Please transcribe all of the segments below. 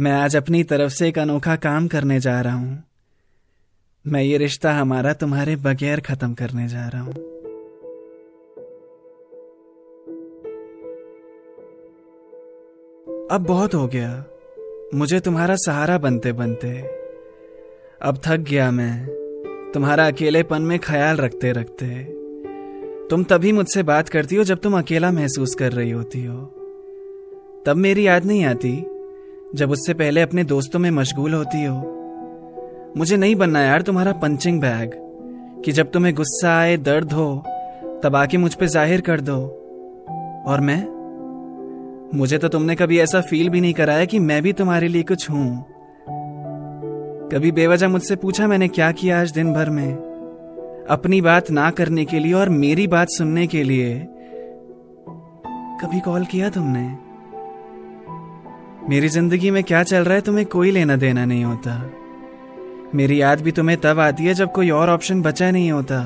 मैं आज अपनी तरफ़ से एक अनोखा काम करने जा रहा हूँ। मैं ये रिश्ता हमारा तुम्हारे बगैर खत्म करने जा रहा हूँ। अब बहुत हो गया। मुझे तुम्हारा सहारा बनते बनते। अब थक गया मैं। तुम्हारा अकेलेपन में ख्याल रखते रखते। तुम तभी मुझसे बात करती हो जब तुम अकेला महसूस कर रही होती हो। तब मेरी याद नहीं आती जब उससे पहले अपने दोस्तों में मशगूल होती हो। मुझे नहीं बनना यार तुम्हारा पंचिंग बैग, कि जब तुम्हें गुस्सा आए, दर्द हो तब आके मुझ पे ज़ाहिर कर दो। और मैं? मुझे तो तुमने कभी ऐसा फील भी नहीं कराया कि मैं भी तुम्हारे लिए कुछ हूँ। कभी बेवजह मुझसे पूछा मैंने क्या किया आज दिन भर में? अपनी बात ना करने के लिए और मेरी बात सुनने के लिए। कभी कॉल किया तुमने? मेरी ज़िंदगी में क्या चल रहा है तुम्हें कोई लेना देना नहीं होता। मेरी याद भी तुम्हें तब आती है जब कोई और ऑप्शन बचा नहीं होता।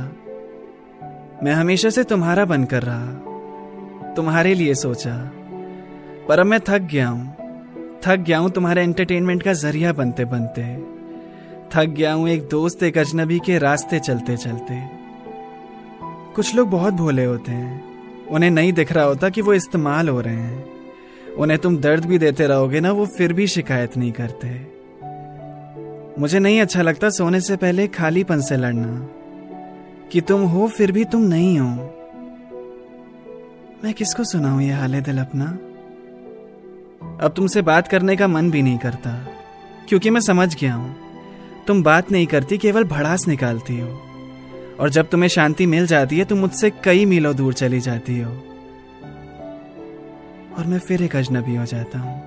मैं हमेशा से तुम्हारा बनकर रहा, तुम्हारे लिए सोचा। पर अब मैं थक गया हूँ, थक गया हूँ तुम्हारे एंटरटेनमेंट का ज़रिया बनते बनते। थक गया हूँ एक दोस्त, एक अजनबी के रास्ते चलते चलते। कुछ लोग बहुत भोले होते हैं, उन्हें नहीं दिख रहा होता कि वो इस्तेमाल हो रहे हैं। उन्हें तुम दर्द भी देते रहोगे ना, वो फिर भी शिकायत नहीं करते। मुझे नहीं अच्छा लगता सोने से पहले खालीपन से लड़ना। कि तुम हो, फिर भी तुम नहीं हो। मैं किसको सुनाऊं ये हाल दिल अपना? अब तुमसे बात करने का मन भी नहीं करता। क्योंकि मैं समझ गया हूँ, तुम बात नहीं करती, केवल भड़ास निकालती हो। और जब तुम्हें शांति मिल जाती है तुम मुझसे कई मीलों दूर चली जाती हो। और मैं फिर एक अजनबी हो जाता हूँ।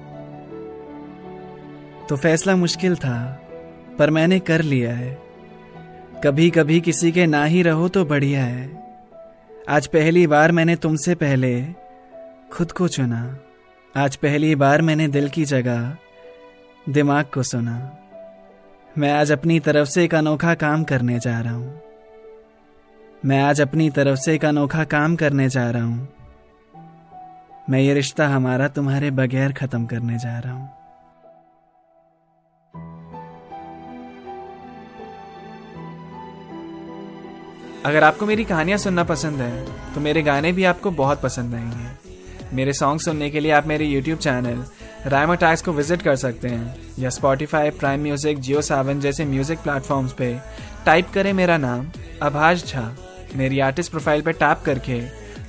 तो फैसला मुश्किल था, पर मैंने कर लिया है। कभी कभी किसी के ना ही रहो तो बढ़िया है। आज पहली बार मैंने तुमसे पहले खुद को चुना। आज पहली बार मैंने दिल की जगह, दिमाग को सुना। मैं आज अपनी तरफ़ से एक अनोखा काम करने जा रहा हूँ। मैं आज अपनी तरफ़ से एक अनोखा काम करने जा रहा हूँ। मैं ये रिश्ता हमारा तुम्हारे बगैर खत्म करने जा रहा हूँ। अगर आपको मेरी कहानियाँ सुनना पसंद है तो मेरे गाने भी आपको बहुत पसंद आएँगे। मेरे सॉन्ग सुनने के लिए आप मेरे यूट्यूब चैनल रायमा टाइस को विज़िट कर सकते हैं, या Spotify Prime Music Jio Saavn जैसे म्यूज़िक प्लेटफॉर्म्स पे टाइप करें मेरा नाम अभाष झा मेरी आर्टिस्ट प्रोफ़ाइल पर टैप करके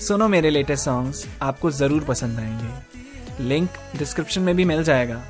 सुनो मेरे लेटेस्ट सॉन्ग्स आपको ज़रूर पसंद आएँगे। लिंक डिस्क्रिप्शन में भी मिल जाएगा।